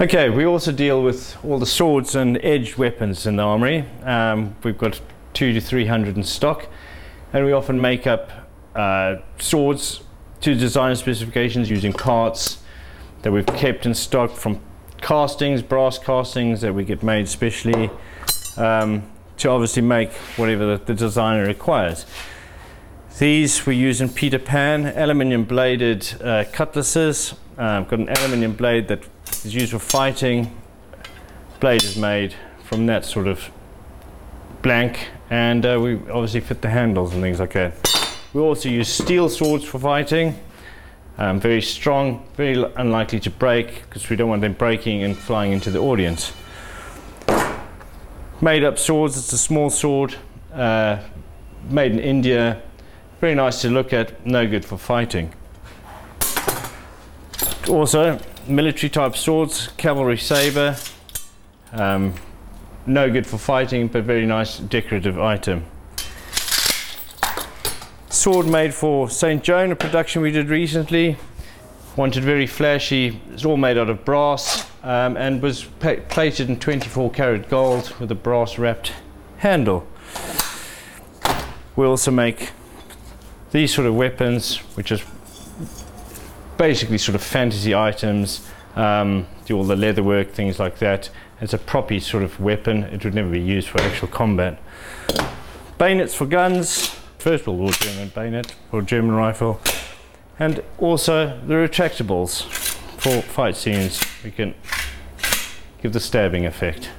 Okay, we also deal with all the swords and edged weapons in the armory. Um, we've got two to three hundred in stock, and we often make up uh, swords to design specifications using parts that we've kept in stock from castings, brass castings that we get made specially um, to obviously make whatever the, the designer requires. These we use in Peter Pan, aluminium bladed uh, cutlasses. I've got an aluminium blade that is used for fighting. Blade is made from that sort of blank, and uh, we obviously fit the handles and things like that. We also use steel swords for fighting. Um, very strong, very unlikely to break because we don't want them breaking and flying into the audience. Made up swords, it's a small sword, uh, made in India, very nice to look at, no good for fighting. Also, military type swords, cavalry saber, um, no good for fighting, but very nice decorative item. Sword made for St. Joan, a production we did recently. Wanted very flashy. It's all made out of brass um, and was plated in 24 karat gold with a brass wrapped handle. We also make these sort of weapons, which is basically sort of fantasy items, um, do all the leather work, things like that. It's a proppy sort of weapon. It would never be used for actual combat. Bayonets for guns, First World War German bayonet or German rifle, and also the retractables for fight scenes. We can give the stabbing effect.